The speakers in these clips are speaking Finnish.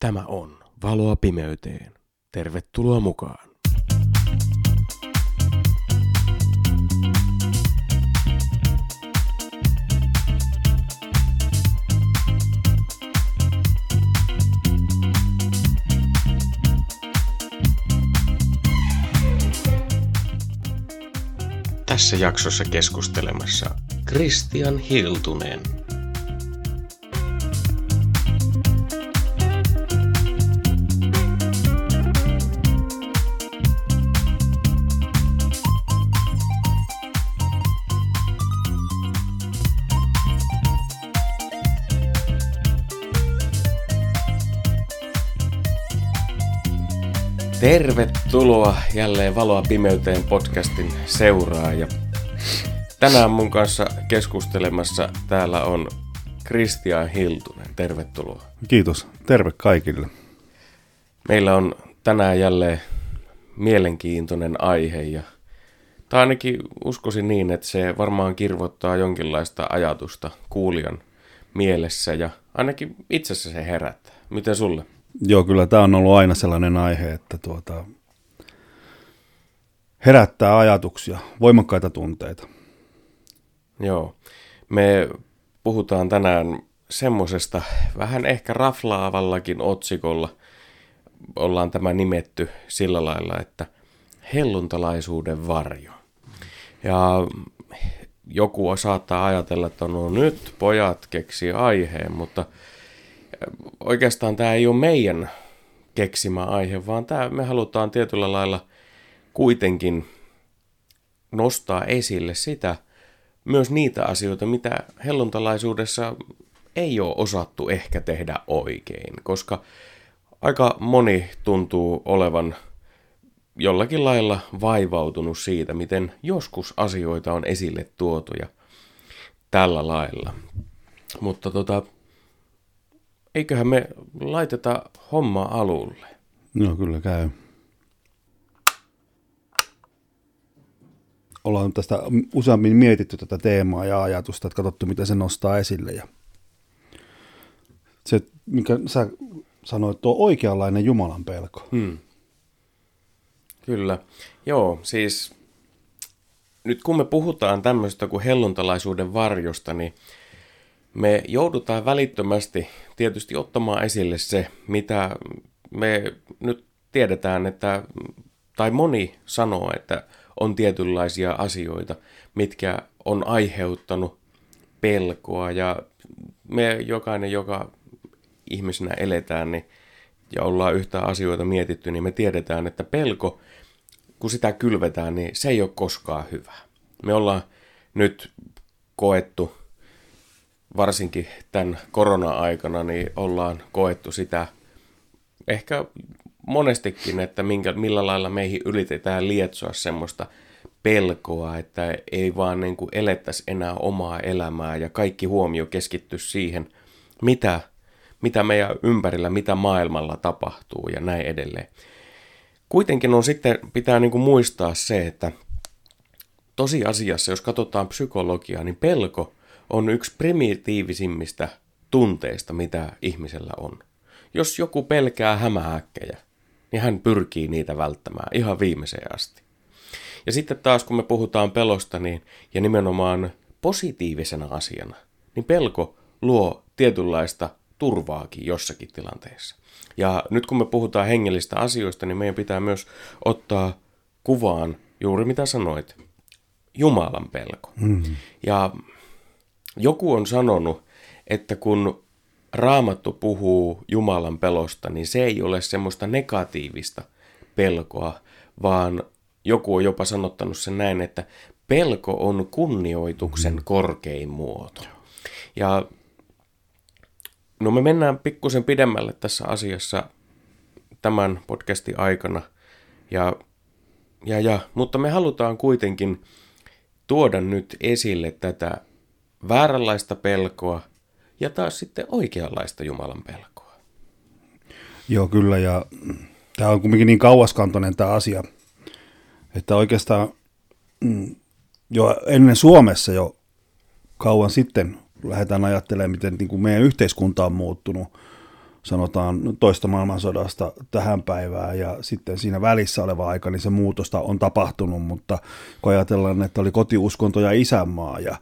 Tämä on Valoa pimeyteen. Tervetuloa mukaan. Tässä jaksossa keskustelemassa Christian Hiltunen. Tervetuloa jälleen Valoa pimeyteen podcastin seuraaja. Tänään mun kanssa keskustelemassa täällä on Christian Hiltunen. Tervetuloa. Kiitos. Terve kaikille. Meillä on tänään jälleen mielenkiintoinen aihe ja tai ainakin uskoisin niin, että se varmaan kirvoittaa jonkinlaista ajatusta kuulijan mielessä ja ainakin itsessä se herättää. Miten sulle? Joo, kyllä tämä on ollut aina sellainen aihe, että tuota, herättää ajatuksia, voimakkaita tunteita. Joo. Me puhutaan tänään semmosesta vähän ehkä raflaavallakin otsikolla. Ollaan tämä nimetty sillä lailla, että helluntalaisuuden varjo. Ja joku saattaa ajatella, että no nyt pojat keksi aiheen, mutta oikeastaan tämä ei ole meidän keksimä aihe, vaan tämä, me halutaan tietyllä lailla kuitenkin nostaa esille sitä, myös niitä asioita, mitä helluntalaisuudessa ei ole osattu ehkä tehdä oikein, koska aika moni tuntuu olevan jollakin lailla vaivautunut siitä, miten joskus asioita on esille tuotu ja tällä lailla. Mutta tota, eiköhän me laiteta homma alulle. Joo, kyllä käy. Ollaan tästä useammin mietitty tätä teemaa ja ajatusta, että katsottu, mitä se nostaa esille. Ja se, mikä sä sanoit, tuo oikeanlainen Jumalan pelko. Hmm. Kyllä. Joo, siis nyt kun me puhutaan tämmöistä kuin helluntalaisuuden varjosta, niin me joudutaan välittömästi tietysti ottamaan esille se, mitä me nyt tiedetään, että, tai moni sanoo, että on tietynlaisia asioita, mitkä on aiheuttanut pelkoa ja me jokainen, joka ihmisenä eletään niin, ja ollaan yhtä asioita mietitty, niin me tiedetään, että pelko, kun sitä kylvetään, niin se ei ole koskaan hyvä. Me ollaan nyt koettu varsinkin tämän korona-aikana niin ollaan koettu sitä ehkä monestikin, että minkä, millä lailla meihin yritetään lietsoa semmoista pelkoa, että ei vaan niin kuin elettäisi enää omaa elämää ja kaikki huomio keskitty siihen, mitä, mitä meidän ympärillä, mitä maailmalla tapahtuu ja näin edelleen. Kuitenkin on sitten, pitää niin kuin muistaa se, että tosiasiassa, jos katsotaan psykologiaa, niin pelko on yksi primitiivisimmistä tunteista, mitä ihmisellä on. Jos joku pelkää hämähäkkejä, niin hän pyrkii niitä välttämään ihan viimeiseen asti. Ja sitten taas kun me puhutaan pelosta, niin, ja nimenomaan positiivisena asiana, niin pelko luo tietynlaista turvaakin jossakin tilanteessa. Ja nyt kun me puhutaan hengellistä asioista, niin meidän pitää myös ottaa kuvaan juuri mitä sanoit, Jumalan pelko. Mm-hmm. Ja joku on sanonut, että kun Raamattu puhuu Jumalan pelosta, niin se ei ole semmoista negatiivista pelkoa, vaan joku on jopa sanottanut sen näin, että pelko on kunnioituksen mm. korkein muoto. Ja no me mennään pikkusen pidemmälle tässä asiassa tämän podcastin aikana, ja, ja, ja, mutta me halutaan kuitenkin tuoda nyt esille tätä vääränlaista pelkoa ja taas sitten oikeanlaista Jumalan pelkoa. Joo, kyllä, ja tämä on kuitenkin niin kauaskantoinen tämä asia, että oikeastaan mm, jo ennen Suomessa jo kauan sitten lähdetään ajattelemaan, miten niin kuin meidän yhteiskunta on muuttunut sanotaan toista maailmansodasta tähän päivään ja sitten siinä välissä oleva aika, niin se muutosta on tapahtunut, mutta kun ajatellaan, että oli kotiuskonto ja isänmaa ja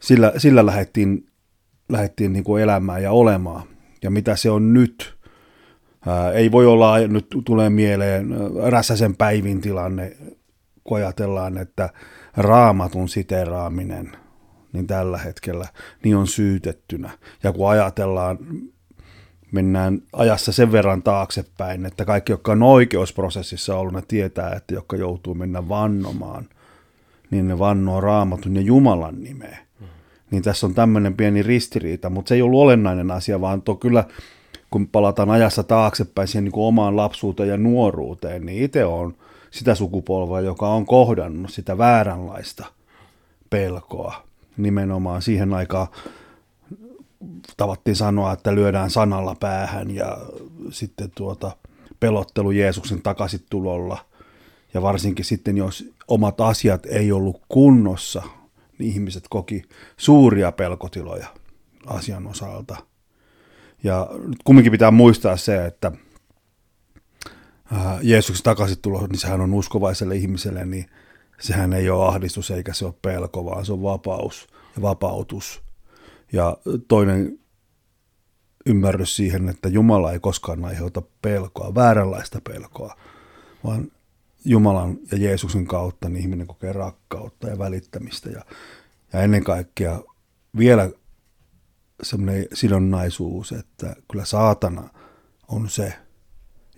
sillä, sillä lähdettiin, lähdettiin niin kuin elämään ja olemaan. Ja mitä se on nyt, ää, ei voi olla, nyt tulee mieleen Räsäsen päivin tilanne, kun ajatellaan, että raamatun siteraaminen, niin tällä hetkellä, niin on syytettynä. Ja kun ajatellaan, mennään ajassa sen verran taaksepäin, että kaikki, jotka on oikeusprosessissa ollut, ne tietää, että jotka joutuu mennä vannomaan, niin ne vannoo raamatun ja Jumalan nimeä. Niin tässä on tämmöinen pieni ristiriita, mutta se ei ollut olennainen asia, vaan tuo kyllä, kun palataan ajassa taaksepäin siihen niin kuin omaan lapsuuteen ja nuoruuteen, niin itse on sitä sukupolvea, joka on kohdannut sitä vääränlaista pelkoa. Nimenomaan siihen aikaan tavattiin sanoa, että lyödään sanalla päähän ja sitten tuota pelottelu Jeesuksen takaisin tulolla. Ja varsinkin sitten, jos omat asiat ei ollut kunnossa, niin ihmiset koki suuria pelkotiloja asian osalta. Ja nyt kumminkin pitää muistaa se, että Jeesuksen takaisin tulo, niin sehän on uskovaiselle ihmiselle, niin sehän ei ole ahdistus eikä se ole pelko, vaan se on vapaus ja vapautus. Ja toinen ymmärrys siihen, että Jumala ei koskaan aiheuta pelkoa, vääränlaista pelkoa, vaan Jumalan ja Jeesuksen kautta niin ihminen kokee rakkautta ja välittämistä ja, ja ennen kaikkea vielä semmoinen sidonnaisuus, että kyllä saatana on se,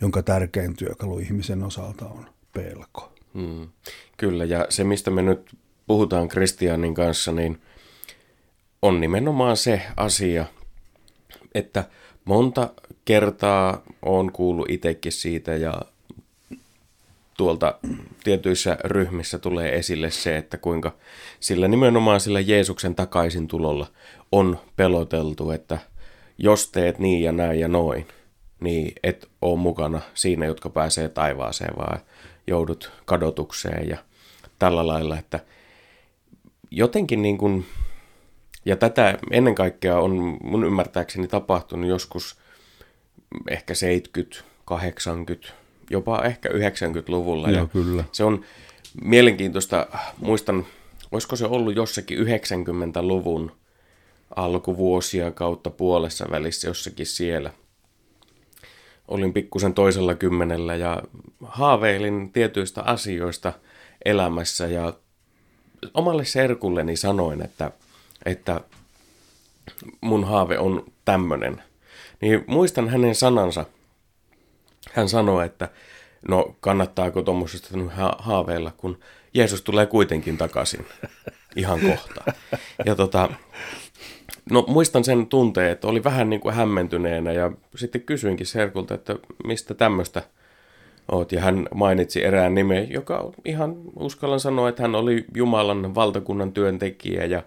jonka tärkein työkalu ihmisen osalta on pelko. Hmm. Kyllä, ja se mistä me nyt puhutaan Kristianin kanssa, niin on nimenomaan se asia, että monta kertaa on kuullut itsekin siitä ja tuolta tietyissä ryhmissä tulee esille se, että kuinka sillä nimenomaan sillä Jeesuksen takaisin tulolla on peloteltu, että jos teet niin ja näin ja noin, niin et ole mukana siinä, jotka pääsee taivaaseen, vaan joudut kadotukseen ja tällä lailla, että jotenkin niin kuin ja tätä ennen kaikkea on mun ymmärtääkseni tapahtunut joskus ehkä 70, 80, jopa ehkä 90-luvulla. Joo, kyllä. Se on mielenkiintoista. Muistan, olisiko se ollut jossakin 90-luvun alkuvuosia kautta puolessa välissä jossakin siellä. Olin pikkusen toisella kymmenellä ja haaveilin tietyistä asioista elämässä ja omalle serkulleni sanoin, että – että mun haave on tämmönen. Niin muistan hänen sanansa. Hän sanoi, että no kannattaako tuommoisesta haaveilla, kun Jeesus tulee kuitenkin takaisin ihan kohta. Ja tota, no muistan sen tunteen, että oli vähän niin kuin hämmentyneenä ja sitten kysyinkin Serkulta, että mistä tämmöistä oot. Ja hän mainitsi erään nimen, joka ihan uskallan sanoa, että hän oli Jumalan valtakunnan työntekijä ja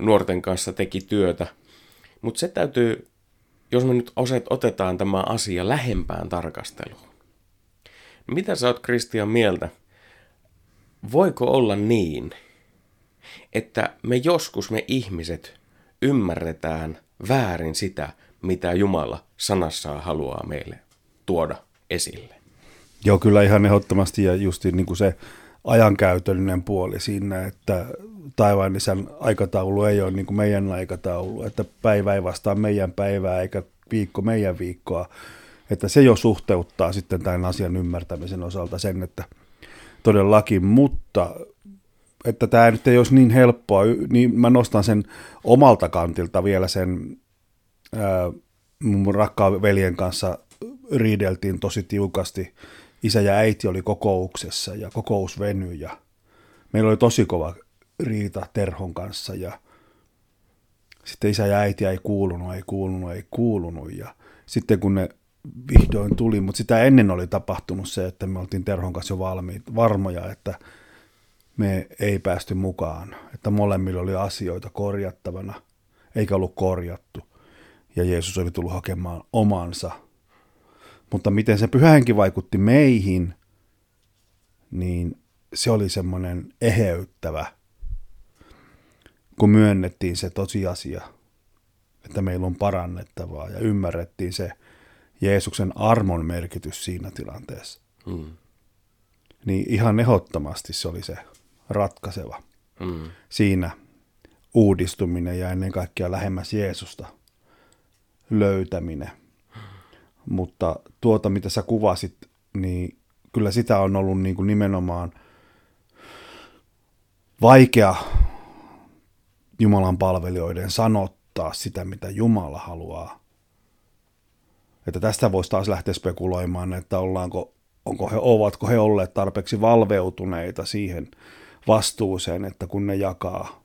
nuorten kanssa teki työtä. Mutta se täytyy, jos me nyt otetaan tämä asia lähempään tarkasteluun. Mitä sä oot Kristian mieltä? Voiko olla niin, että me joskus me ihmiset ymmärretään väärin sitä, mitä Jumala sanassaan haluaa meille tuoda esille? Joo, kyllä ihan ehdottomasti ja just niin kuin se ajankäytöllinen puoli siinä, että taivaan isän aikataulu ei ole niin kuin meidän aikataulu, että päivä ei vastaa meidän päivää eikä viikko meidän viikkoa, että se jo suhteuttaa sitten tämän asian ymmärtämisen osalta sen, että todellakin, mutta että tämä nyt ei olisi niin helppoa, niin mä nostan sen omalta kantilta vielä sen, ää, mun rakkaan veljen kanssa riideltiin tosi tiukasti, isä ja äiti oli kokouksessa ja kokous venyi ja meillä oli tosi kova riita Terhon kanssa ja sitten isä ja äiti ei kuulunut, ei kuulunut, ei kuulunut ja sitten kun ne vihdoin tuli, mutta sitä ennen oli tapahtunut se, että me oltiin Terhon kanssa jo valmiit, varmoja, että me ei päästy mukaan, että molemmilla oli asioita korjattavana, eikä ollut korjattu ja Jeesus oli tullut hakemaan omansa. Mutta miten se pyhähenki vaikutti meihin, niin se oli semmoinen eheyttävä – kun myönnettiin se tosiasia, että meillä on parannettavaa ja ymmärrettiin se, Jeesuksen armon merkitys siinä tilanteessa. Mm. Niin ihan ehdottomasti se oli se ratkaiseva Mm. siinä uudistuminen ja ennen kaikkea lähemmäs Jeesusta löytäminen. Mutta tuota, mitä sä kuvasit, niin kyllä sitä on ollut niin kuin nimenomaan vaikea Jumalan palvelijoiden sanottaa sitä, mitä Jumala haluaa. Että tästä voisi taas lähteä spekuloimaan, että ollaanko, onko he, ovatko he olleet tarpeeksi valveutuneita siihen vastuuseen, että kun ne jakaa,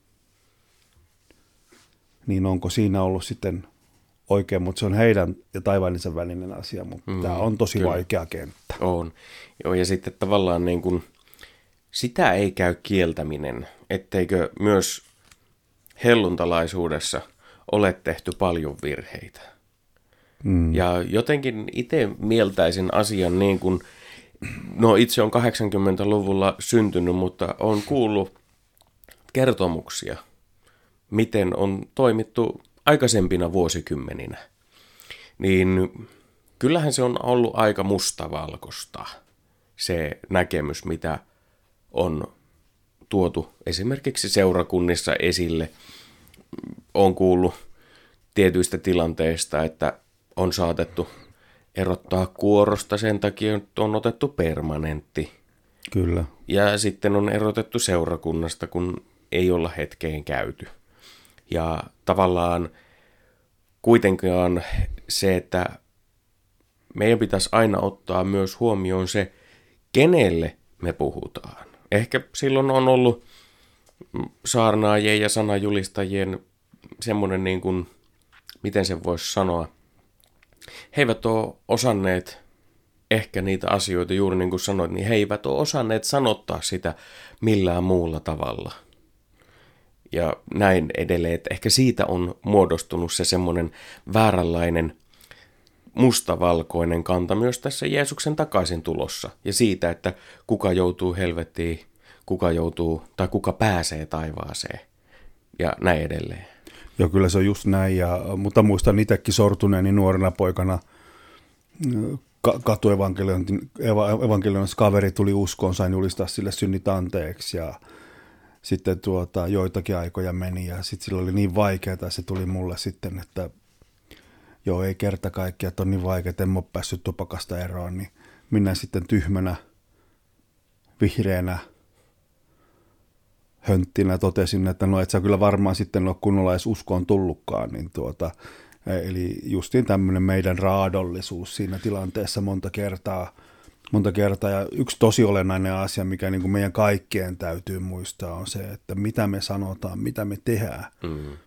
niin onko siinä ollut sitten oikein, mutta se on heidän ja taivaanisen välinen asia, mutta mm, tämä on tosi kyllä. vaikea kenttä. On. Joo, ja sitten tavallaan niin kuin, sitä ei käy kieltäminen, etteikö myös helluntalaisuudessa ole tehty paljon virheitä. Mm. Ja jotenkin itse mieltäisin asian niin kuin, no itse on 80-luvulla syntynyt, mutta on kuullut kertomuksia, miten on toimittu aikaisempina vuosikymmeninä. Niin kyllähän se on ollut aika mustavalkosta se näkemys, mitä on tuotu esimerkiksi seurakunnissa esille. On kuullut tietyistä tilanteista, että on saatettu erottaa kuorosta sen takia, että on otettu permanentti. Kyllä. Ja sitten on erotettu seurakunnasta, kun ei olla hetkeen käyty. Ja tavallaan kuitenkaan se, että meidän pitäisi aina ottaa myös huomioon se, kenelle me puhutaan. Ehkä silloin on ollut saarnaajien ja sanajulistajien semmoinen niin kuin, miten sen voisi sanoa, he eivät ole osanneet ehkä niitä asioita, juuri niin kuin sanoit, niin he eivät ole osanneet sanottaa sitä millään muulla tavalla. Ja näin edelleen, että ehkä siitä on muodostunut se semmoinen vääränlainen mustavalkoinen kanta myös tässä Jeesuksen takaisin tulossa. Ja siitä, että kuka joutuu helvettiin, kuka joutuu tai kuka pääsee taivaaseen ja näin edelleen. Joo, kyllä se on just näin, ja, mutta muistan itsekin sortuneeni nuorena poikana ka- katuevankelioissa kaveri tuli uskoon, sain julistaa sille synnit anteeksi ja sitten tuota, joitakin aikoja meni ja sitten sillä oli niin vaikeaa, se tuli mulle sitten, että joo ei kerta kaikkiaan, että on niin vaikeaa, en ole päässyt tupakasta eroon, niin minä sitten tyhmänä, vihreänä, hönttinä totesin, että no et sä kyllä varmaan sitten ole kunnolla edes uskoon tullutkaan, niin tuota, eli justiin tämmöinen meidän raadollisuus siinä tilanteessa monta kertaa, monta kertaa. Ja yksi tosi olennainen asia, mikä niin kuin meidän kaikkien täytyy muistaa, on se, että mitä me sanotaan, mitä me tehdään. Mm.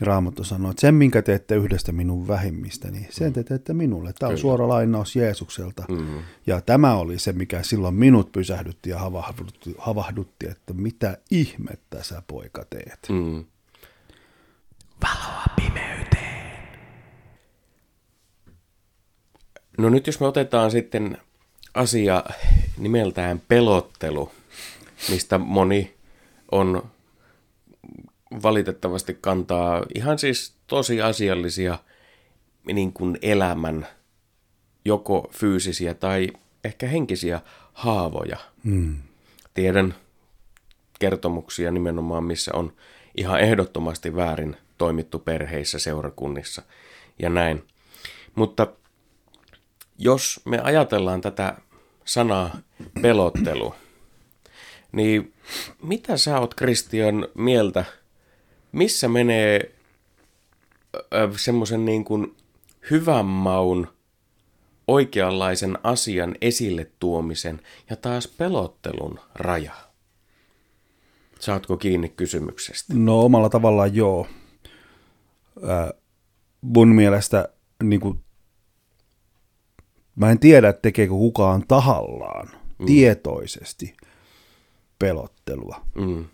Raamattu sanoo, että sen minkä teette yhdestä minun vähimmistä, niin sen te teette minulle. Tämä on Kyllä. suora lainaus Jeesukselta. Mm. Ja tämä oli se, mikä silloin minut pysähdytti ja havahdutti, havahdutti että mitä ihmettä sä poika teet. Mm. No nyt jos me otetaan sitten asia nimeltään pelottelu, mistä moni on valitettavasti kantaa ihan siis tosi asiallisia niin kuin elämän joko fyysisiä tai ehkä henkisiä haavoja. Mm. Tiedän kertomuksia nimenomaan, missä on ihan ehdottomasti väärin toimittu perheissä, seurakunnissa ja näin. Mutta jos me ajatellaan tätä sanaa pelottelu, niin mitä sä oot Kristian mieltä, missä menee semmoisen niin kuin hyvän maun oikeanlaisen asian esille tuomisen ja taas pelottelun raja? Saatko kiinni kysymyksestä? No omalla tavallaan joo. Äh, mun mielestä niin kuin, mä en tiedä, tekeekö kukaan tahallaan, mm. tietoisesti pelottelua. Mm.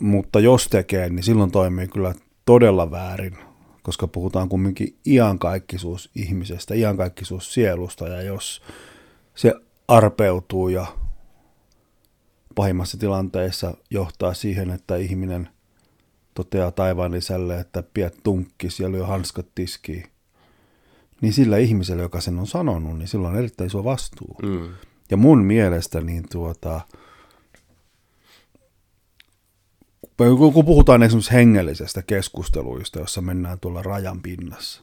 Mutta jos tekee, niin silloin toimii kyllä todella väärin, koska puhutaan kumminkin iankaikkisuus ihmisestä, iankaikkisuus sielusta, ja jos se arpeutuu ja pahimmassa tilanteessa johtaa siihen, että ihminen toteaa taivaan isälle, että piet tunkkis ja lyö hanskat tiskiin, niin sillä ihmisellä, joka sen on sanonut, niin sillä on erittäin iso vastuu. Mm. Ja mun mielestä niin tuota, kun puhutaan esimerkiksi hengellisestä keskusteluista, jossa mennään tuolla rajan pinnassa,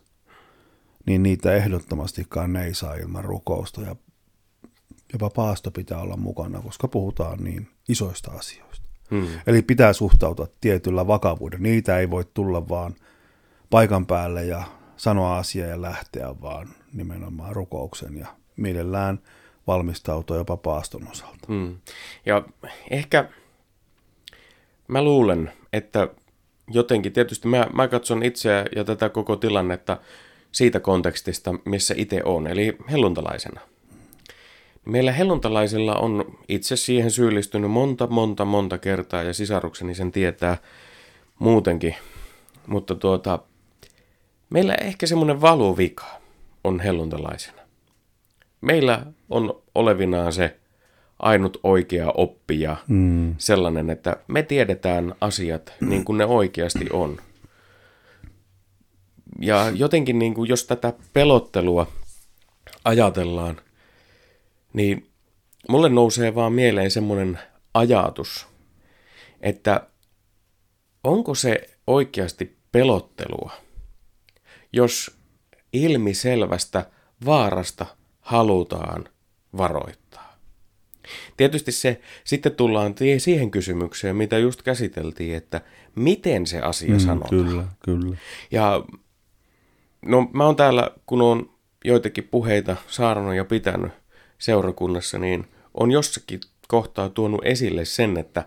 niin niitä ehdottomastikaan ne ei saa ilman rukousta ja jopa paasto pitää olla mukana, koska puhutaan niin isoista asioista. Hmm. Eli pitää suhtautua tietyllä vakavuudella. Niitä ei voi tulla vaan paikan päälle ja sanoa asiaa ja lähteä, vaan nimenomaan rukouksen ja mielellään valmistautua jopa paaston osalta. Hmm. Ja ehkä mä luulen, että jotenkin, tietysti mä, mä katson itseä ja tätä koko tilannetta siitä kontekstista, missä itse on, eli helluntalaisena. Meillä helluntalaisilla on itse siihen syyllistynyt monta, monta, monta kertaa ja sisarukseni sen tietää muutenkin. Mutta tuota, meillä ehkä semmoinen valuvika on helluntalaisena. Meillä on olevinaan se ainut oikea oppi ja mm. sellainen, että me tiedetään asiat niin kuin ne oikeasti on. Ja jotenkin niin kuin jos tätä pelottelua ajatellaan, niin mulle nousee vaan mieleen semmoinen ajatus, että onko se oikeasti pelottelua, jos ilmiselvästä vaarasta halutaan varoittaa. Tietysti se, sitten tullaan siihen kysymykseen, mitä just käsiteltiin, että miten se asia mm, sanotaan. Kyllä, kyllä. Ja no mä oon täällä, kun on joitakin puheita saarnoja ja pitänyt, seurakunnassa, niin on jossakin kohtaa tuonut esille sen, että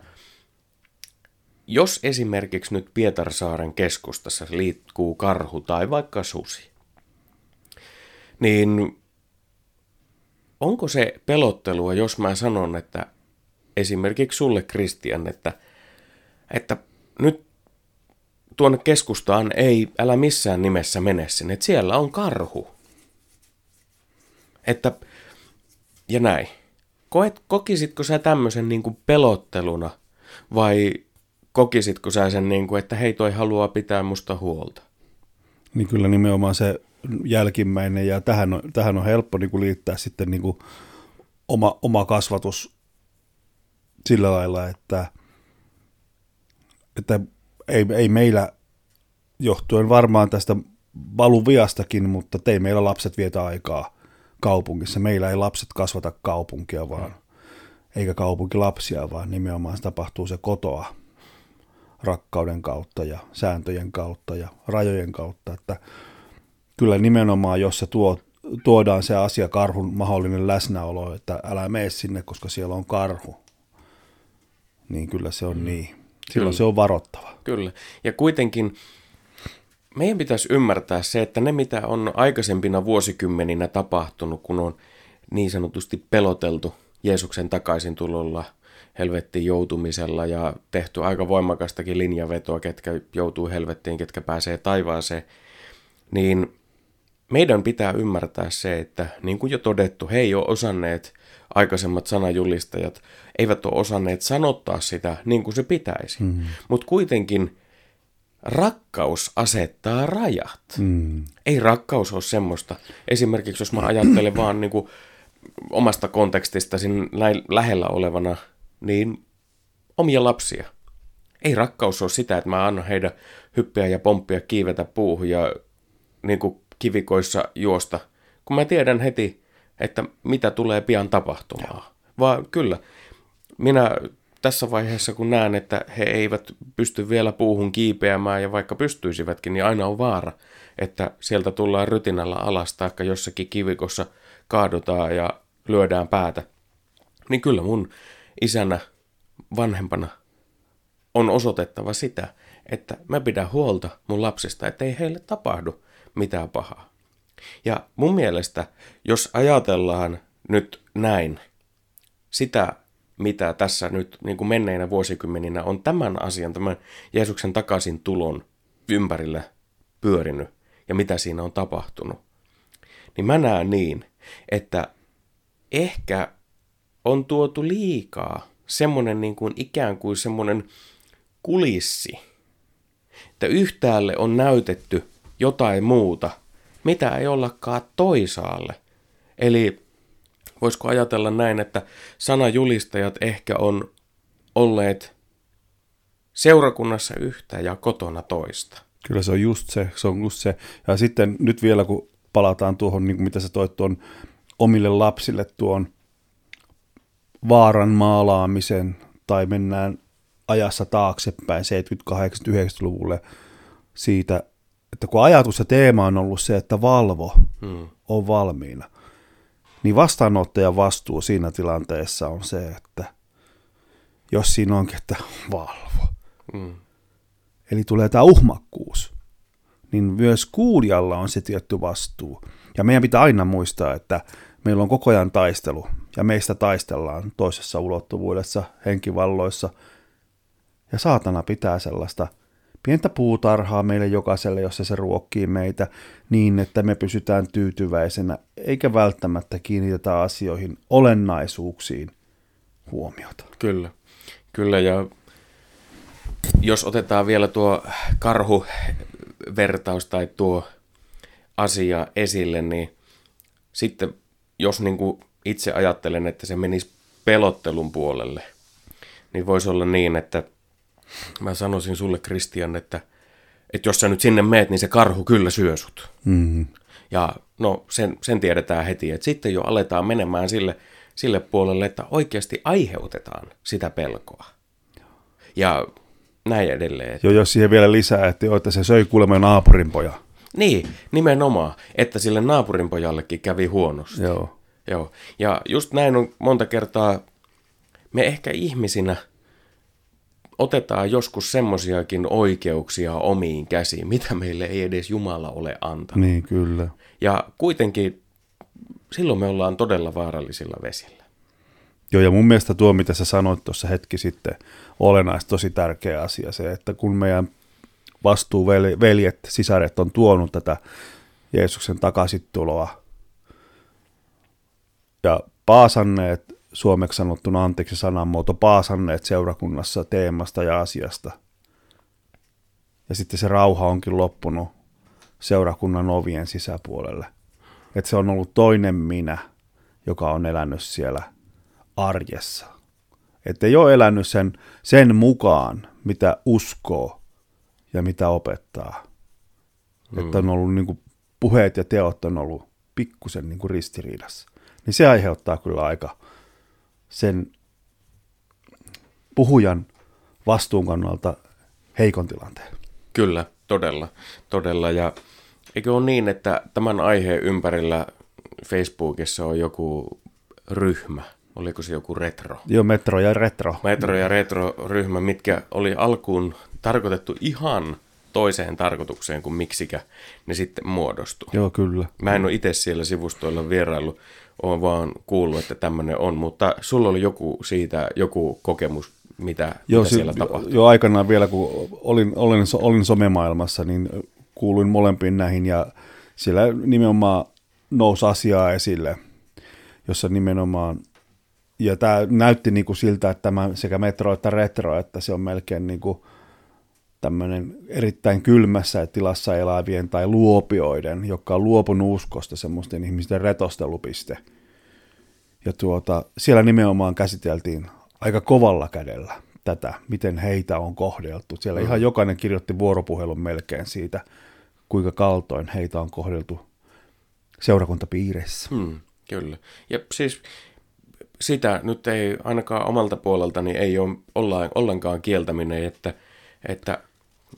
jos esimerkiksi nyt Pietarsaaren keskustassa liikkuu karhu tai vaikka susi, niin onko se pelottelua, jos mä sanon, että esimerkiksi sulle Kristian, että, että nyt tuonne keskustaan ei, älä missään nimessä mene sinne, että siellä on karhu. Että ja näin. Koet, kokisitko sä tämmöisen niin kuin pelotteluna vai kokisitko sä sen, niin kuin, että hei toi haluaa pitää musta huolta? Niin kyllä nimenomaan se jälkimmäinen ja tähän on, tähän on helppo niin kuin liittää sitten niin kuin oma, oma kasvatus sillä lailla, että, että ei, ei meillä johtuen varmaan tästä valuviastakin, mutta ei meillä lapset vietä aikaa kaupungissa. Meillä ei lapset kasvata kaupunkia, vaan eikä kaupunki lapsia, vaan nimenomaan se tapahtuu se kotoa rakkauden kautta ja sääntöjen kautta ja rajojen kautta, että kyllä nimenomaan, jos se tuo, tuodaan se asia karhun mahdollinen läsnäolo, että älä mene sinne, koska siellä on karhu, niin kyllä se on niin. Silloin kyllä. se on varottava. Kyllä. Ja kuitenkin meidän pitäisi ymmärtää se, että ne mitä on aikaisempina vuosikymmeninä tapahtunut, kun on niin sanotusti peloteltu Jeesuksen takaisin tulolla, helvettiin joutumisella ja tehty aika voimakastakin linjavetoa, ketkä joutuu helvettiin, ketkä pääsee taivaaseen, niin meidän pitää ymmärtää se, että niin kuin jo todettu, he ei ole osanneet, aikaisemmat sanajulistajat eivät ole osanneet sanottaa sitä niin kuin se pitäisi. Mm. Mutta kuitenkin rakkaus asettaa rajat. Mm. Ei rakkaus ole semmoista. Esimerkiksi jos mä ajattelen vaan niin kuin omasta kontekstista lähellä olevana, niin omia lapsia. Ei rakkaus ole sitä, että mä annan heidän hyppiä ja pomppia, kiivetä puuhun ja niin kuin kivikoissa juosta, kun mä tiedän heti, että mitä tulee pian tapahtumaan. Vaan kyllä, minä tässä vaiheessa, kun näen, että he eivät pysty vielä puuhun kiipeämään ja vaikka pystyisivätkin, niin aina on vaara, että sieltä tullaan rytinällä alas tai jossakin kivikossa kaadutaan ja lyödään päätä. Niin kyllä mun isänä, vanhempana on osoitettava sitä, että mä pidän huolta mun lapsista, ettei heille tapahdu mitään pahaa. Ja mun mielestä, jos ajatellaan nyt näin, sitä mitä tässä nyt niin kuin menneinä vuosikymmeninä on tämän asian, tämän Jeesuksen takaisin tulon ympärillä pyörinyt ja mitä siinä on tapahtunut, niin mä näen niin, että ehkä on tuotu liikaa semmoinen niin kuin ikään kuin semmoinen kulissi, että yhtäälle on näytetty jotain muuta mitä ei ollakaan toisaalle. Eli voisiko ajatella näin, että sanajulistajat ehkä on olleet seurakunnassa yhtä ja kotona toista. Kyllä se on just se, se on just se. Ja sitten nyt vielä kun palataan tuohon, niin kuin mitä sä toit tuon omille lapsille tuon vaaran maalaamisen, tai mennään ajassa taaksepäin 70-80-90-luvulle siitä, että kun ajatus ja teema on ollut se, että valvo hmm. on valmiina, niin vastaanottajan vastuu siinä tilanteessa on se, että jos siinä onkin, että valvo. Hmm. Eli tulee tämä uhmakkuus. Niin myös kuulijalla on se tietty vastuu. Ja meidän pitää aina muistaa, että meillä on koko ajan taistelu. Ja meistä taistellaan toisessa ulottuvuudessa, henkivalloissa. Ja saatana pitää sellaista pientä puutarhaa meille jokaiselle, jossa se ruokkii meitä niin, että me pysytään tyytyväisenä, eikä välttämättä kiinnitetä asioihin olennaisuuksiin huomiota. Kyllä, kyllä ja jos otetaan vielä tuo karhuvertaus tai tuo asia esille, niin sitten jos niin kuin itse ajattelen, että se menisi pelottelun puolelle, niin voisi olla niin, että mä sanoisin sulle Kristian, että, että jos sä nyt sinne meet, niin se karhu kyllä syö sut. Mm-hmm. Ja no sen, sen tiedetään heti, että sitten jo aletaan menemään sille, sille puolelle, että oikeasti aiheutetaan sitä pelkoa. Ja näin edelleen. Joo, jos siihen vielä lisää, että, jo, että se söi kuulemma naapurin poja. Niin, nimenomaan, että sille naapurin pojallekin kävi huonosti. Joo. Joo. Ja just näin on monta kertaa, me ehkä ihmisinä otetaan joskus semmoisiakin oikeuksia omiin käsiin, mitä meille ei edes Jumala ole antanut. Niin, kyllä. Ja kuitenkin silloin me ollaan todella vaarallisilla vesillä. Joo, ja mun mielestä tuo, mitä sä sanoit tuossa hetki sitten, olennaista, tosi tärkeä asia se, että kun meidän vastuuveljet, sisaret on tuonut tätä Jeesuksen takaisituloa ja paasanneet, suomeksi sanottuna anteeksi sananmuoto, paasanneet seurakunnassa teemasta ja asiasta. Ja sitten se rauha onkin loppunut seurakunnan ovien sisäpuolelle. Että se on ollut toinen minä, joka on elänyt siellä arjessa. Että ei ole elänyt sen, sen mukaan, mitä uskoo ja mitä opettaa. Mm. Että on ollut niin kuin, puheet ja teot on ollut pikkusen niin kuin ristiriidassa. Niin se aiheuttaa kyllä aika sen puhujan vastuun kannalta heikon tilanteen. Kyllä, todella, todella. Ja eikö ole niin, että tämän aiheen ympärillä Facebookissa on joku ryhmä, oliko se joku retro? Joo, Metro ja Retro. Metro ja Retro-ryhmä, mitkä oli alkuun tarkoitettu ihan toiseen tarkoitukseen kuin miksikä ne sitten muodostui. Joo, kyllä. Mä en ole itse siellä sivustoilla vierailu, oon vaan kuullut, että tämmöinen on, mutta sulla oli joku siitä, joku kokemus, mitä, joo, mitä siellä tapahtui? Joo, aikanaan vielä, kun olin, olin, olin somemaailmassa, niin kuuluin molempiin näihin ja siellä nimenomaan nousi asiaa esille, jossa nimenomaan ja tämä näytti niin kuin siltä, että tämä sekä metro että retro, että se on melkein niin kuin tämmöinen erittäin kylmässä tilassa elävien tai luopioiden, jotka on luopunut uskosta semmoisten ihmisten retostelupiste. Ja tuota, siellä nimenomaan käsiteltiin aika kovalla kädellä tätä, miten heitä on kohdeltu. Siellä mm. ihan jokainen kirjoitti vuoropuhelun melkein siitä, kuinka kaltoin heitä on kohdeltu seurakuntapiirissä. Hmm, kyllä. Ja siis sitä nyt ei ainakaan omalta puoleltani ei ole ollenkaan kieltäminen, että, että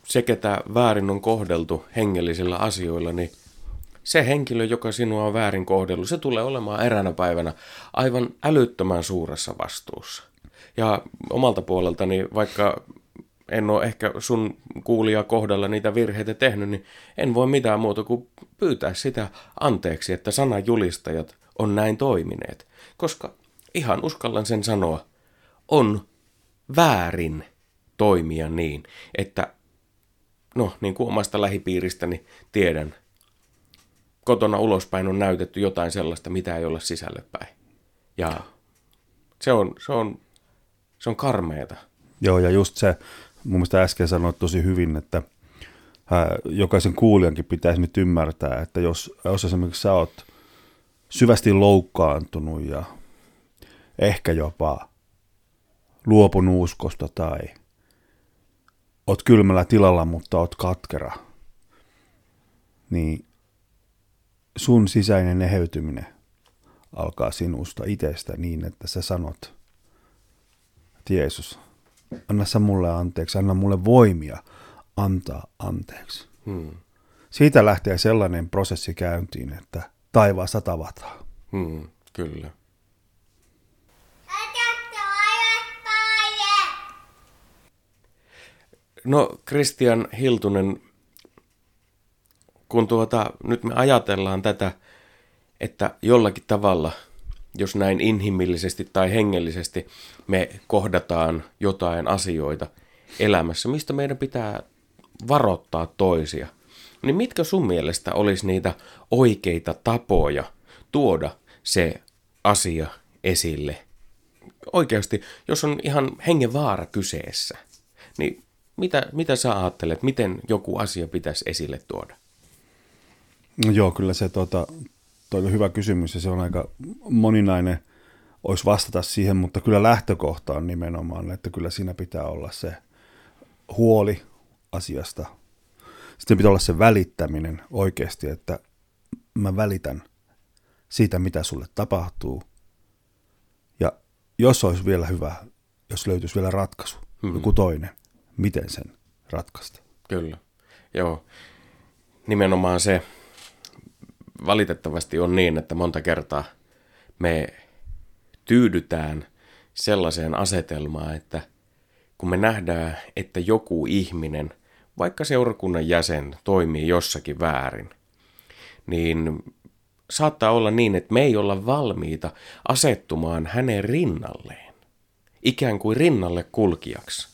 se, ketä väärin on kohdeltu hengellisillä asioilla, niin se henkilö, joka sinua on väärin kohdellut, se tulee olemaan eräänä päivänä aivan älyttömän suuressa vastuussa. Ja omalta puoleltani, vaikka en ole ehkä sun kuulia kohdalla niitä virheitä tehnyt, niin en voi mitään muuta kuin pyytää sitä anteeksi, että sanajulistajat on näin toimineet. Koska ihan uskallan sen sanoa, on väärin toimia niin, että no niin kuin omasta lähipiiristäni tiedän, kotona ulospäin on näytetty jotain sellaista, mitä ei ole sisälle päin. Ja se on, se on, se on karmeeta. Joo, ja just se, mun mielestä äsken sanoit tosi hyvin, että ää, jokaisen kuulijankin pitäisi nyt ymmärtää, että jos, jos esimerkiksi sä oot syvästi loukkaantunut ja ehkä jopa luopunut uskosta tai oot kylmällä tilalla, mutta oot katkera, niin sun sisäinen eheytyminen alkaa sinusta itsestä niin, että sä sanot, että Jeesus, anna sä mulle anteeksi, anna mulle voimia antaa anteeksi. Hmm. Siitä lähtee sellainen prosessi käyntiin, että taivaassa tavataan. Hmm, kyllä. No Christian Hiltunen, kun tuota, nyt me ajatellaan tätä, että jollakin tavalla, jos näin inhimillisesti tai hengellisesti me kohdataan jotain asioita elämässä, mistä meidän pitää varoittaa toisia, niin mitkä sun mielestä olisi niitä oikeita tapoja tuoda se asia esille? Oikeasti, jos on ihan hengenvaara kyseessä, niin mitä, mitä sä ajattelet, miten joku asia pitäisi esille tuoda? No joo, kyllä se tota, toi on hyvä kysymys ja se on aika moninainen, olisi vastata siihen, mutta kyllä lähtökohta on nimenomaan, että kyllä siinä pitää olla se huoli asiasta. Sitten pitää olla se välittäminen oikeasti, että mä välitän siitä, mitä sulle tapahtuu. Ja jos olisi vielä hyvä, jos löytyisi vielä ratkaisu, hmm. joku toinen, miten sen ratkaista. Kyllä, joo. Nimenomaan se valitettavasti on niin, että monta kertaa me tyydytään sellaiseen asetelmaan, että kun me nähdään, että joku ihminen, vaikka seurakunnan jäsen, toimii jossakin väärin, niin saattaa olla niin, että me ei olla valmiita asettumaan hänen rinnalleen, ikään kuin rinnalle kulkijaksi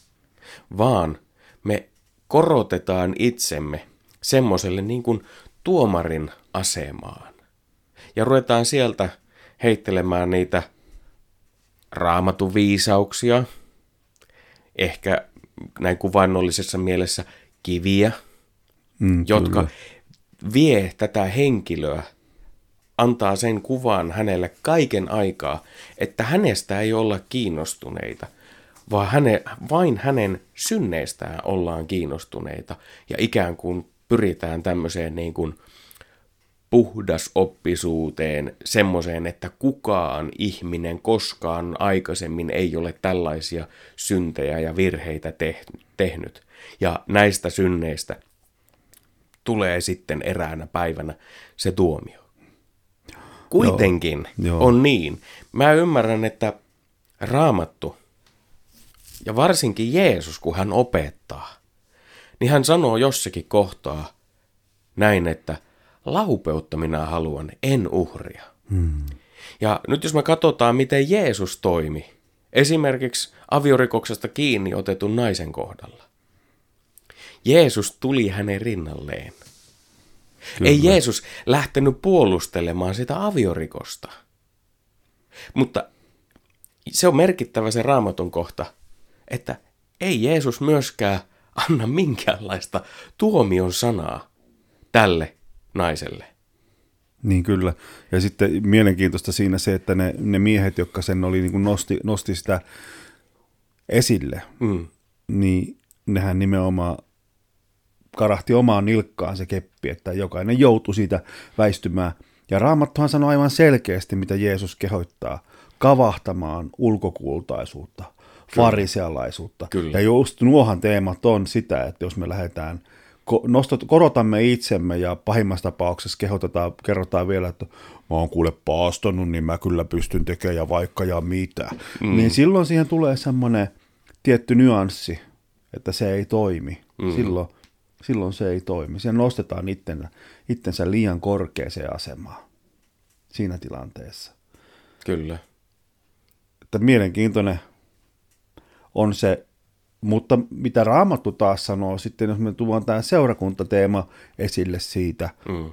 vaan me korotetaan itsemme semmoiselle niin kuin tuomarin asemaan. Ja ruvetaan sieltä heittelemään niitä raamatuviisauksia, ehkä näin kuvainnollisessa mielessä kiviä, mm, jotka kyllä. vie tätä henkilöä, antaa sen kuvan hänelle kaiken aikaa, että hänestä ei olla kiinnostuneita – vaan häne, vain hänen synneistään ollaan kiinnostuneita ja ikään kuin pyritään tämmöiseen niin kuin puhdasoppisuuteen, semmoiseen, että kukaan ihminen koskaan aikaisemmin ei ole tällaisia syntejä ja virheitä tehnyt. Ja näistä synneistä tulee sitten eräänä päivänä se tuomio. Kuitenkin joo, joo. on niin. Mä ymmärrän, että raamattu ja varsinkin Jeesus, kun hän opettaa, niin hän sanoo jossakin kohtaa näin, että laupeutta minä haluan, en uhria. Hmm. Ja nyt jos me katsotaan, miten Jeesus toimi, esimerkiksi aviorikoksesta kiinni otetun naisen kohdalla. Jeesus tuli hänen rinnalleen. Kyllä. Ei Jeesus lähtenyt puolustelemaan sitä aviorikosta. Mutta se on merkittävä se raamatun kohta, että ei Jeesus myöskään anna minkäänlaista tuomion sanaa tälle naiselle. Niin kyllä. Ja sitten mielenkiintoista siinä se, että ne, ne miehet, jotka sen oli, niin kuin nosti, nosti sitä esille, mm. niin nehän nimenomaan karahti omaan nilkkaan se keppi, että jokainen joutui siitä väistymään. Ja Raamattuhan sanoi aivan selkeästi, mitä Jeesus kehoittaa, kavahtamaan ulkokultaisuutta, farisealaisuutta. Kyllä. Ja just nuohan teemat on sitä, että jos me lähdetään, nostot, korotamme itsemme ja pahimmassa tapauksessa kehotetaan, kerrotaan vielä, että mä oon kuule paastonut, niin mä kyllä pystyn tekemään vaikka ja mitä. Mm. Niin silloin siihen tulee semmoinen tietty nyanssi, että se ei toimi. Mm. Silloin, silloin se ei toimi. Siihen nostetaan itsensä, itsensä liian korkeaseen asemaan siinä tilanteessa. Kyllä. Että mielenkiintoinen on se, mutta mitä Raamattu taas sanoo sitten, jos me tuon tämä seurakuntateema esille siitä, mm.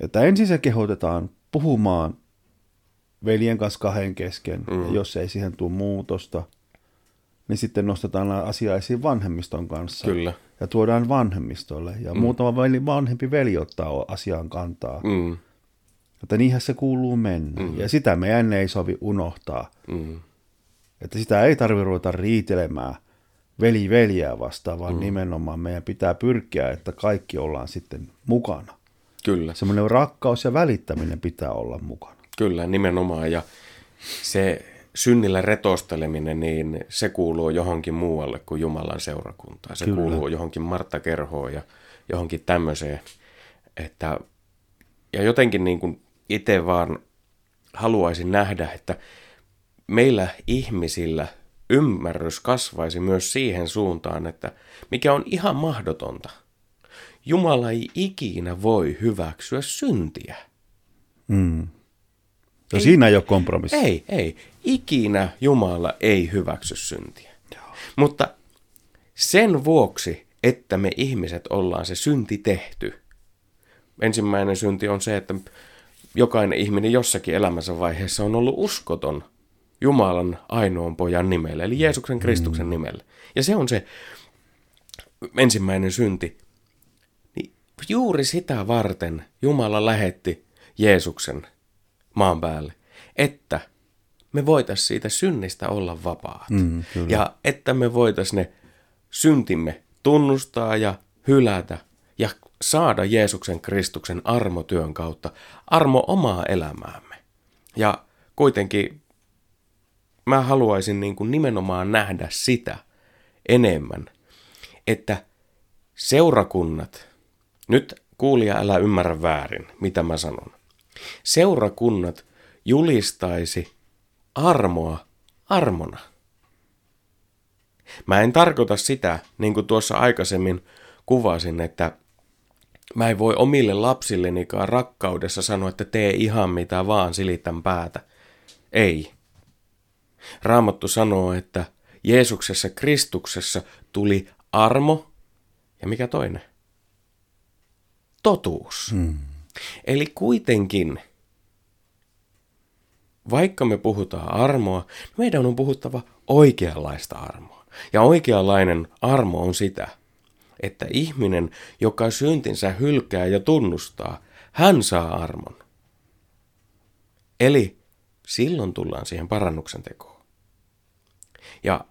että ensin se kehotetaan puhumaan veljen kanssa kahden kesken, mm. ja jos ei siihen tule muutosta, niin sitten nostetaan asia esiin vanhemmiston kanssa. Kyllä. Ja tuodaan vanhemmistolle. Ja mm. muutama veli, vanhempi veli ottaa asiaan kantaa. Mm. Että niinhän se kuuluu mennä. Mm. Ja sitä meidän ei sovi unohtaa. Mm. Että sitä ei tarvitse ruveta riitelemään veli veljää vastaan, vaan mm. nimenomaan meidän pitää pyrkiä, että kaikki ollaan sitten mukana. Kyllä. Semmoinen rakkaus ja välittäminen pitää olla mukana. Kyllä, nimenomaan. Ja se synnillä retosteleminen, niin se kuuluu johonkin muualle kuin Jumalan seurakuntaan. Se Kyllä. kuuluu johonkin Martta Kerhoon ja johonkin tämmöiseen. Että, ja jotenkin niin kuin itse vaan haluaisin nähdä, että meillä ihmisillä ymmärrys kasvaisi myös siihen suuntaan, että mikä on ihan mahdotonta. Jumala ei ikinä voi hyväksyä syntiä. Mm. Ja ei, siinä ei ole kompromissi. Ei, ei. Ikinä Jumala ei hyväksy syntiä. Joo. Mutta sen vuoksi, että me ihmiset ollaan se synti tehty. Ensimmäinen synti on se, että jokainen ihminen jossakin elämänsä vaiheessa on ollut uskoton Jumalan ainoan pojan nimelle, eli Jeesuksen Kristuksen mm. nimelle. Ja se on se ensimmäinen synti. Niin juuri sitä varten Jumala lähetti Jeesuksen maan päälle, että me voitaisiin siitä synnistä olla vapaat. Mm, ja että me voitaisiin ne syntimme tunnustaa ja hylätä ja saada Jeesuksen Kristuksen armotyön kautta armo omaa elämäämme. Ja kuitenkin mä haluaisin niin kuin nimenomaan nähdä sitä enemmän, että seurakunnat, nyt kuulija älä ymmärrä väärin, mitä mä sanon. Seurakunnat julistaisi armoa armona. Mä en tarkoita sitä, niin kuin tuossa aikaisemmin kuvasin, että mä en voi omille lapsillenikaan rakkaudessa sanoa, että tee ihan mitä vaan silitän päätä. Ei. Raamattu sanoo, että Jeesuksessa Kristuksessa tuli armo ja mikä toinen? Totuus. Hmm. Eli kuitenkin, vaikka me puhutaan armoa, meidän on puhuttava oikeanlaista armoa. Ja oikeanlainen armo on sitä, että ihminen, joka syntinsä hylkää ja tunnustaa, hän saa armon. Eli silloin tullaan siihen parannuksen tekoon. Ja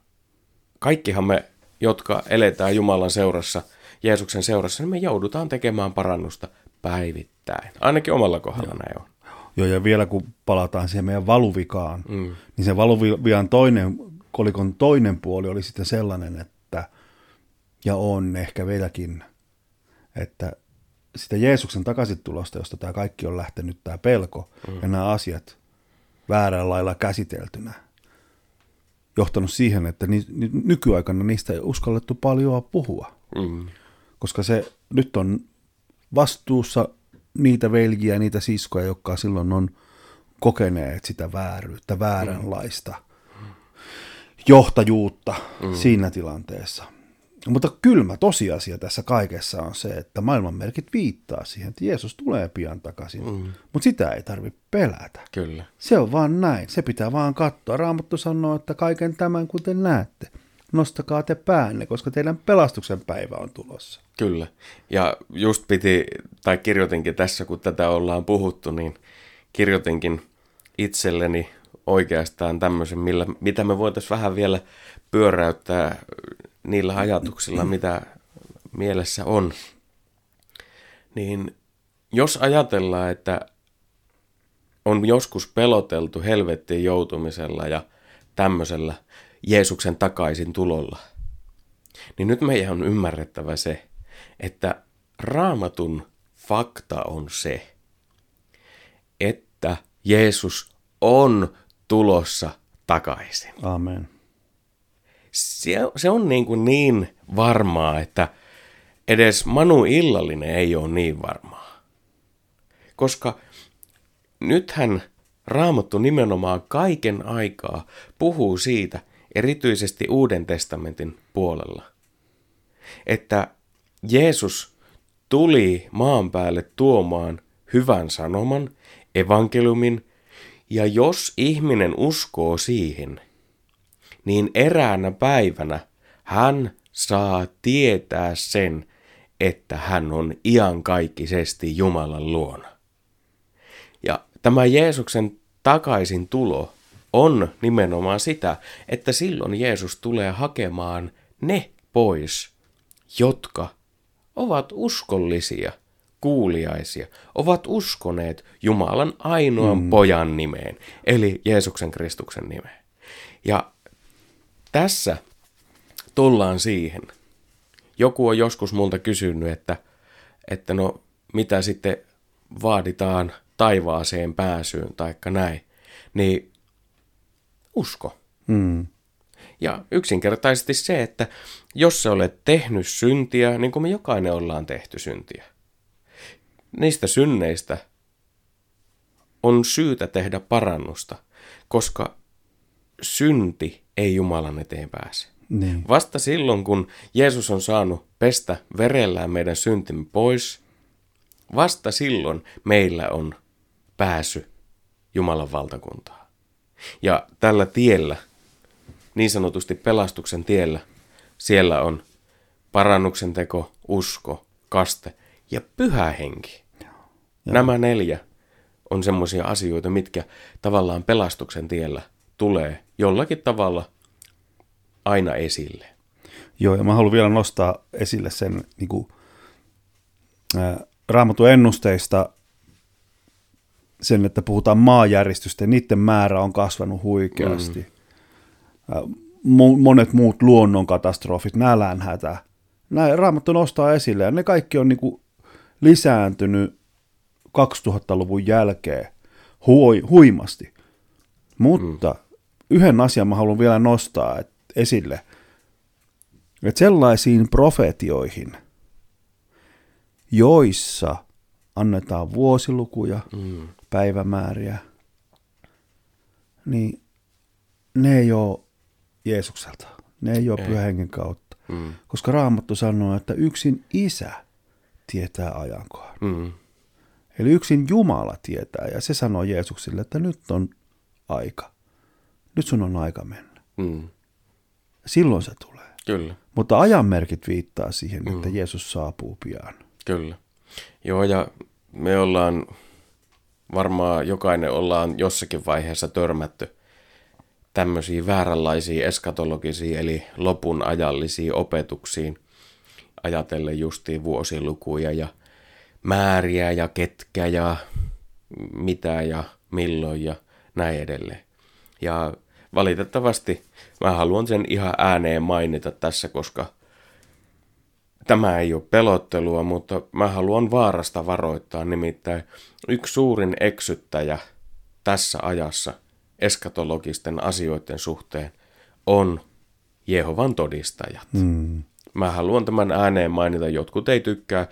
kaikkihan me, jotka eletään Jumalan seurassa, Jeesuksen seurassa, niin me joudutaan tekemään parannusta päivittäin. Ainakin omalla kohdalla näin on. Joo, ja vielä kun palataan siihen meidän valuvikaan, mm. niin se valuvian toinen, kolikon toinen puoli oli sitten sellainen, että, ja on ehkä vieläkin, että sitä Jeesuksen tulosta, josta tämä kaikki on lähtenyt, tämä pelko mm. ja nämä asiat väärällä lailla käsiteltynä, johtanut siihen, että ni, nykyaikana niistä ei uskallettu paljon puhua. Mm. Koska se nyt on vastuussa niitä veljiä, niitä siskoja, jotka silloin on kokeneet sitä vääryyttä, vääränlaista mm. johtajuutta mm. siinä tilanteessa. Mutta kylmä tosiasia tässä kaikessa on se, että maailmanmerkit viittaa siihen, että Jeesus tulee pian takaisin. Mm. Mutta sitä ei tarvitse pelätä. Kyllä. Se on vaan näin. Se pitää vaan katsoa. Raamattu sanoo, että kaiken tämän kuten näette, nostakaa te päänne, koska teidän pelastuksen päivä on tulossa. Kyllä. Ja just piti, tai kirjoitinkin tässä, kun tätä ollaan puhuttu, niin kirjoitinkin itselleni oikeastaan tämmöisen, millä, mitä me voitaisiin vähän vielä pyöräyttää niillä ajatuksilla, mitä mielessä on. Niin jos ajatellaan, että on joskus peloteltu helvettiin joutumisella ja tämmöisellä Jeesuksen takaisin tulolla, niin nyt meidän on ymmärrettävä se, että raamatun fakta on se, että Jeesus on tulossa takaisin. Amen se, se on niin, kuin niin varmaa, että edes Manu Illallinen ei ole niin varmaa. Koska nythän Raamattu nimenomaan kaiken aikaa puhuu siitä, erityisesti Uuden testamentin puolella, että Jeesus tuli maan päälle tuomaan hyvän sanoman, evankeliumin, ja jos ihminen uskoo siihen – niin eräänä päivänä hän saa tietää sen, että hän on iankaikkisesti Jumalan luona. Ja tämä Jeesuksen takaisin tulo on nimenomaan sitä, että silloin Jeesus tulee hakemaan ne pois, jotka ovat uskollisia, kuuliaisia, ovat uskoneet Jumalan ainoan mm. pojan nimeen, eli Jeesuksen Kristuksen nimeen. Ja tässä tullaan siihen. Joku on joskus multa kysynyt, että, että no mitä sitten vaaditaan taivaaseen pääsyyn, taikka näin. Niin usko. Mm. Ja yksinkertaisesti se, että jos sä olet tehnyt syntiä, niin kuin me jokainen ollaan tehty syntiä, niistä synneistä on syytä tehdä parannusta, koska synti ei Jumalan eteen pääse. Niin. Vasta silloin, kun Jeesus on saanut pestä verellään meidän syntimme pois, vasta silloin meillä on pääsy Jumalan valtakuntaan. Ja tällä tiellä, niin sanotusti pelastuksen tiellä, siellä on parannuksen teko, usko, kaste ja pyhä henki. Joo. Nämä neljä on semmoisia asioita, mitkä tavallaan pelastuksen tiellä tulee jollakin tavalla aina esille. Joo, ja mä haluan vielä nostaa esille sen niin kuin, ää, raamatun ennusteista sen, että puhutaan maajäristystä, niiden määrä on kasvanut huikeasti. Mm. Monet muut luonnonkatastrofit, nälänhätä, näin Raamattu nostaa esille, ja ne kaikki on niin kuin lisääntynyt 2000-luvun jälkeen hui, huimasti. Mutta mm. Yhden asian mä haluan vielä nostaa esille, että sellaisiin profetioihin, joissa annetaan vuosilukuja, mm. päivämääriä, niin ne ei ole Jeesukselta, ne ei ole pyhän kautta. Mm. Koska Raamattu sanoo, että yksin isä tietää ajankohan. Mm. Eli yksin Jumala tietää, ja se sanoo Jeesukselle, että nyt on aika. Nyt sun on aika mennä. Mm. Silloin se tulee. Kyllä. Mutta ajanmerkit viittaa siihen, mm. että Jeesus saapuu pian. Kyllä. Joo, ja me ollaan, varmaan jokainen ollaan jossakin vaiheessa törmätty tämmöisiin vääränlaisiin eskatologisiin, eli lopun ajallisiin opetuksiin, ajatellen justiin vuosilukuja ja määriä ja ketkä ja mitä ja milloin ja näin edelleen. Ja valitettavasti mä haluan sen ihan ääneen mainita tässä, koska tämä ei ole pelottelua, mutta mä haluan vaarasta varoittaa. Nimittäin yksi suurin eksyttäjä tässä ajassa eskatologisten asioiden suhteen on Jehovan todistajat. Mm. Mä haluan tämän ääneen mainita, jotkut ei tykkää,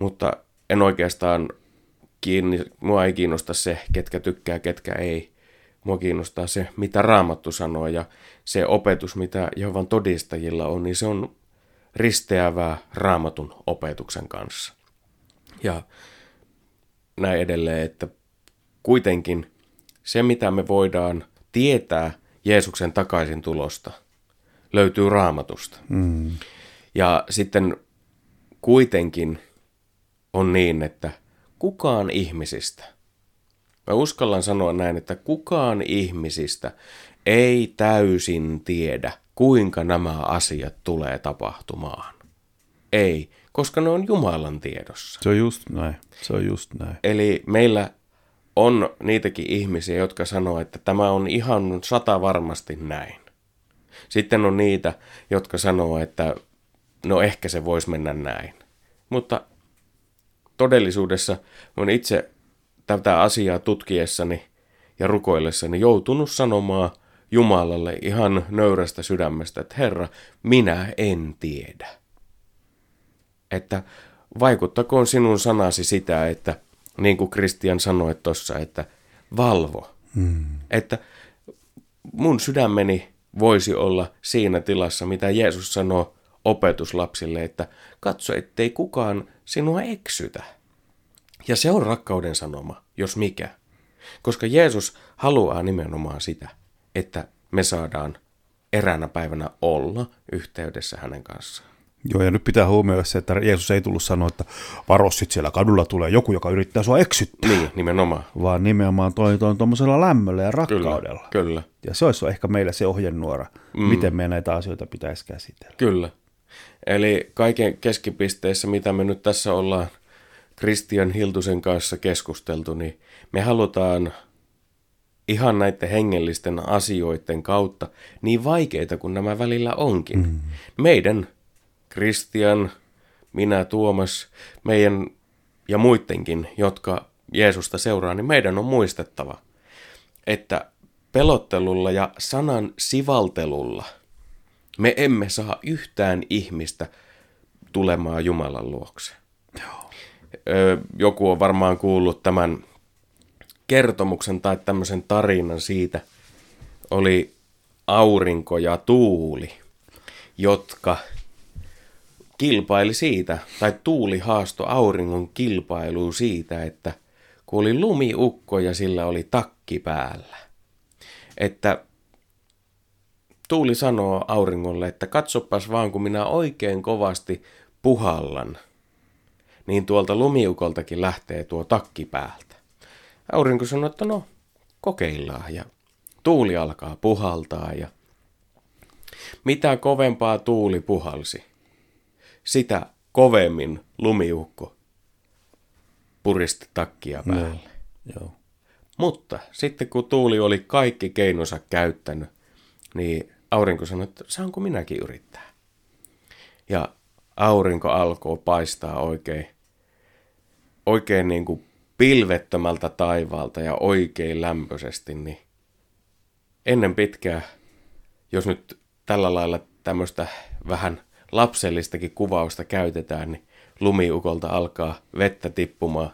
mutta en oikeastaan kiinni, mua ei kiinnosta se, ketkä tykkää, ketkä ei. Mua kiinnostaa se, mitä Raamattu sanoo ja se opetus, mitä Jehovan todistajilla on, niin se on risteävää Raamatun opetuksen kanssa. Ja näin edelleen, että kuitenkin se, mitä me voidaan tietää Jeesuksen takaisin tulosta, löytyy Raamatusta. Mm. Ja sitten kuitenkin on niin, että kukaan ihmisistä, mä uskallan sanoa näin, että kukaan ihmisistä ei täysin tiedä, kuinka nämä asiat tulee tapahtumaan. Ei, koska ne on Jumalan tiedossa. Se on just näin. Se on just näin. Eli meillä on niitäkin ihmisiä, jotka sanoo, että tämä on ihan sata varmasti näin. Sitten on niitä, jotka sanoo, että no ehkä se voisi mennä näin. Mutta todellisuudessa olen itse tätä asiaa tutkiessani ja rukoillessani joutunut sanomaan Jumalalle ihan nöyrästä sydämestä, että Herra, minä en tiedä. Että vaikuttakoon sinun sanasi sitä, että niin kuin Kristian sanoi tuossa, että valvo. Hmm. Että mun sydämeni voisi olla siinä tilassa, mitä Jeesus sanoo opetuslapsille, että katso, ettei kukaan sinua eksytä. Ja se on rakkauden sanoma, jos mikä. Koska Jeesus haluaa nimenomaan sitä, että me saadaan eräänä päivänä olla yhteydessä hänen kanssaan. Joo, ja nyt pitää huomioida se, että Jeesus ei tullut sanoa, että varo sit siellä kadulla tulee joku, joka yrittää sua eksyttää. Niin, nimenomaan. Vaan nimenomaan toi, toi tuommoisella lämmöllä ja rakkaudella. Kyllä, kyllä. Ja se olisi ehkä meillä se ohjenuora, mm. miten me näitä asioita pitäisi käsitellä. Kyllä. Eli kaiken keskipisteessä, mitä me nyt tässä ollaan Christian Hiltusen kanssa keskusteltu, niin me halutaan ihan näiden hengellisten asioiden kautta, niin vaikeita kuin nämä välillä onkin, mm. meidän Kristian, minä, Tuomas, meidän ja muidenkin, jotka Jeesusta seuraa, niin meidän on muistettava, että pelottelulla ja sanan sivaltelulla me emme saa yhtään ihmistä tulemaan Jumalan luokse. Joo. Joku on varmaan kuullut tämän kertomuksen tai tämmöisen tarinan siitä. Oli aurinko ja tuuli, jotka kilpaili siitä, tai tuuli haasto auringon kilpailuun siitä, että kun oli lumiukko ja sillä oli takki päällä. Että tuuli sanoo auringolle, että katsopas vaan kun minä oikein kovasti puhallan, niin tuolta lumiukoltakin lähtee tuo takki päältä. Aurinko sanoo, että no kokeillaan ja tuuli alkaa puhaltaa ja mitä kovempaa tuuli puhalsi, sitä kovemmin lumiukko puristi takkia päälle. No, joo. Mutta sitten kun tuuli oli kaikki keinonsa käyttänyt, niin aurinko sanoi, että saanko minäkin yrittää. Ja aurinko alkoi paistaa oikein, oikein niin kuin pilvettömältä taivaalta ja oikein lämpöisesti, niin ennen pitkää, jos nyt tällä lailla tämmöistä vähän lapsellistakin kuvausta käytetään, niin lumiukolta alkaa vettä tippumaan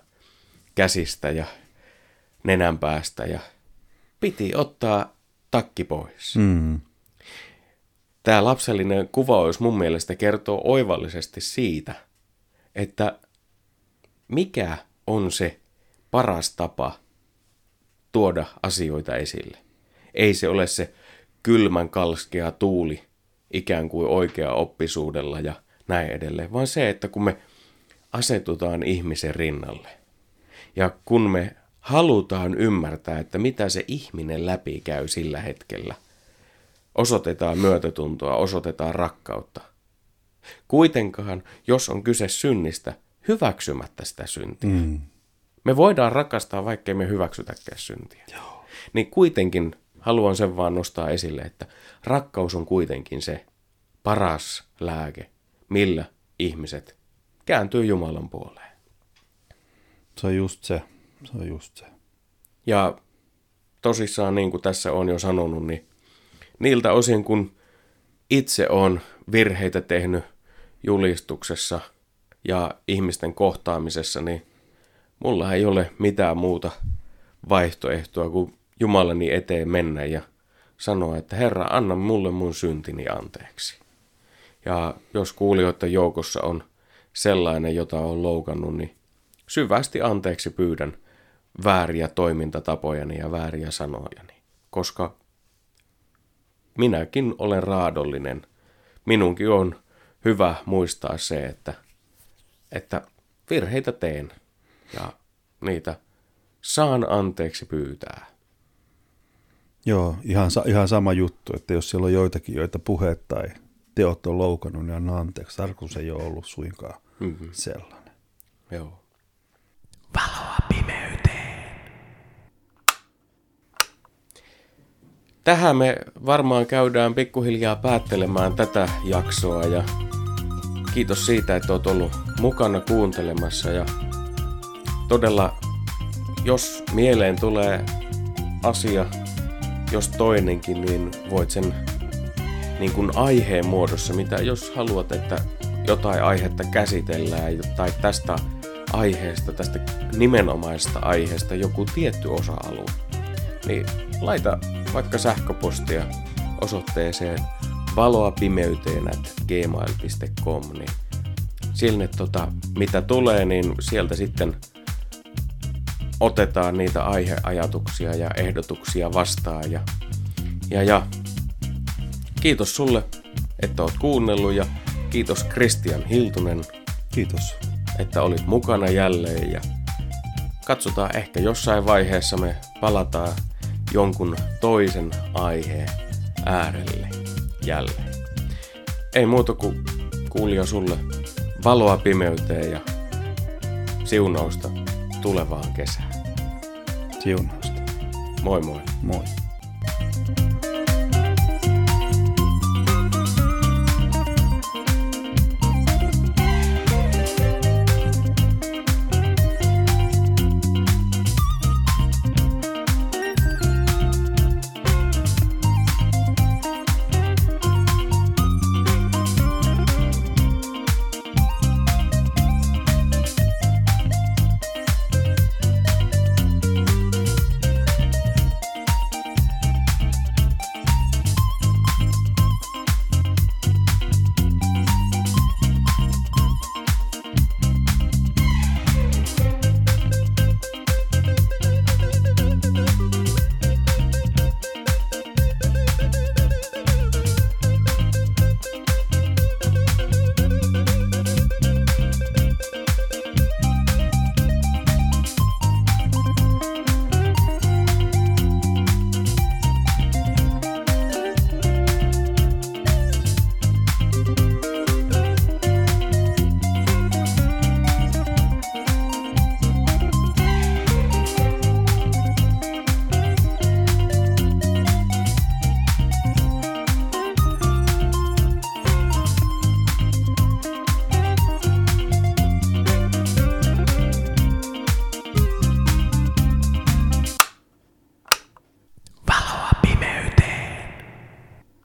käsistä ja nenän päästä ja piti ottaa takki pois. Mm. Tämä lapsellinen kuvaus mun mielestä kertoo oivallisesti siitä, että mikä on se paras tapa tuoda asioita esille. Ei se ole se kylmän kalskea tuuli, ikään kuin oikea oppisuudella ja näin edelleen, vaan se, että kun me asetutaan ihmisen rinnalle ja kun me halutaan ymmärtää, että mitä se ihminen läpi käy sillä hetkellä, osoitetaan myötätuntoa, osoitetaan rakkautta. Kuitenkaan, jos on kyse synnistä, hyväksymättä sitä syntiä. Mm. Me voidaan rakastaa, vaikkei me hyväksytäkään syntiä. Joo. Niin kuitenkin haluan sen vaan nostaa esille, että rakkaus on kuitenkin se paras lääke, millä ihmiset kääntyy Jumalan puoleen. Se on just se. Se on just se. Ja tosissaan, niin kuin tässä on jo sanonut, niin niiltä osin kun itse on virheitä tehnyt julistuksessa ja ihmisten kohtaamisessa, niin mulla ei ole mitään muuta vaihtoehtoa kuin Jumalani eteen mennä ja sanoa, että Herra, anna mulle mun syntini anteeksi. Ja jos kuulijoiden joukossa on sellainen, jota on loukannut, niin syvästi anteeksi pyydän vääriä toimintatapojani ja vääriä sanojani, koska minäkin olen raadollinen. Minunkin on hyvä muistaa se, että, että virheitä teen ja niitä saan anteeksi pyytää. Joo, ihan, ihan sama juttu, että jos siellä on joitakin, joita puheet tai teot on loukannut, niin anna anteeksi. Tarkoitus ei ole ollut suinkaan mm-hmm. sellainen. Joo. Valoa pimeyteen. Tähän me varmaan käydään pikkuhiljaa päättelemään tätä jaksoa ja kiitos siitä, että olet ollut mukana kuuntelemassa ja todella, jos mieleen tulee asia, jos toinenkin, niin voit sen niin kuin aiheen muodossa, mitä jos haluat, että jotain aihetta käsitellään tai tästä aiheesta, tästä nimenomaista aiheesta joku tietty osa-alue, niin laita vaikka sähköpostia osoitteeseen valoapimeyteen at gmail.com, niin sinne tota, mitä tulee, niin sieltä sitten otetaan niitä aiheajatuksia ja ehdotuksia vastaan ja, ja, ja kiitos sulle, että oot kuunnellut ja kiitos Christian Hiltunen, Kiitos. että olit mukana jälleen ja katsotaan ehkä jossain vaiheessa me palataan jonkun toisen aiheen äärelle jälleen. Ei muuta kuin kuulija sulle valoa pimeyteen ja siunausta tulevaan kesään. Siunausta. Moi moi. Moi.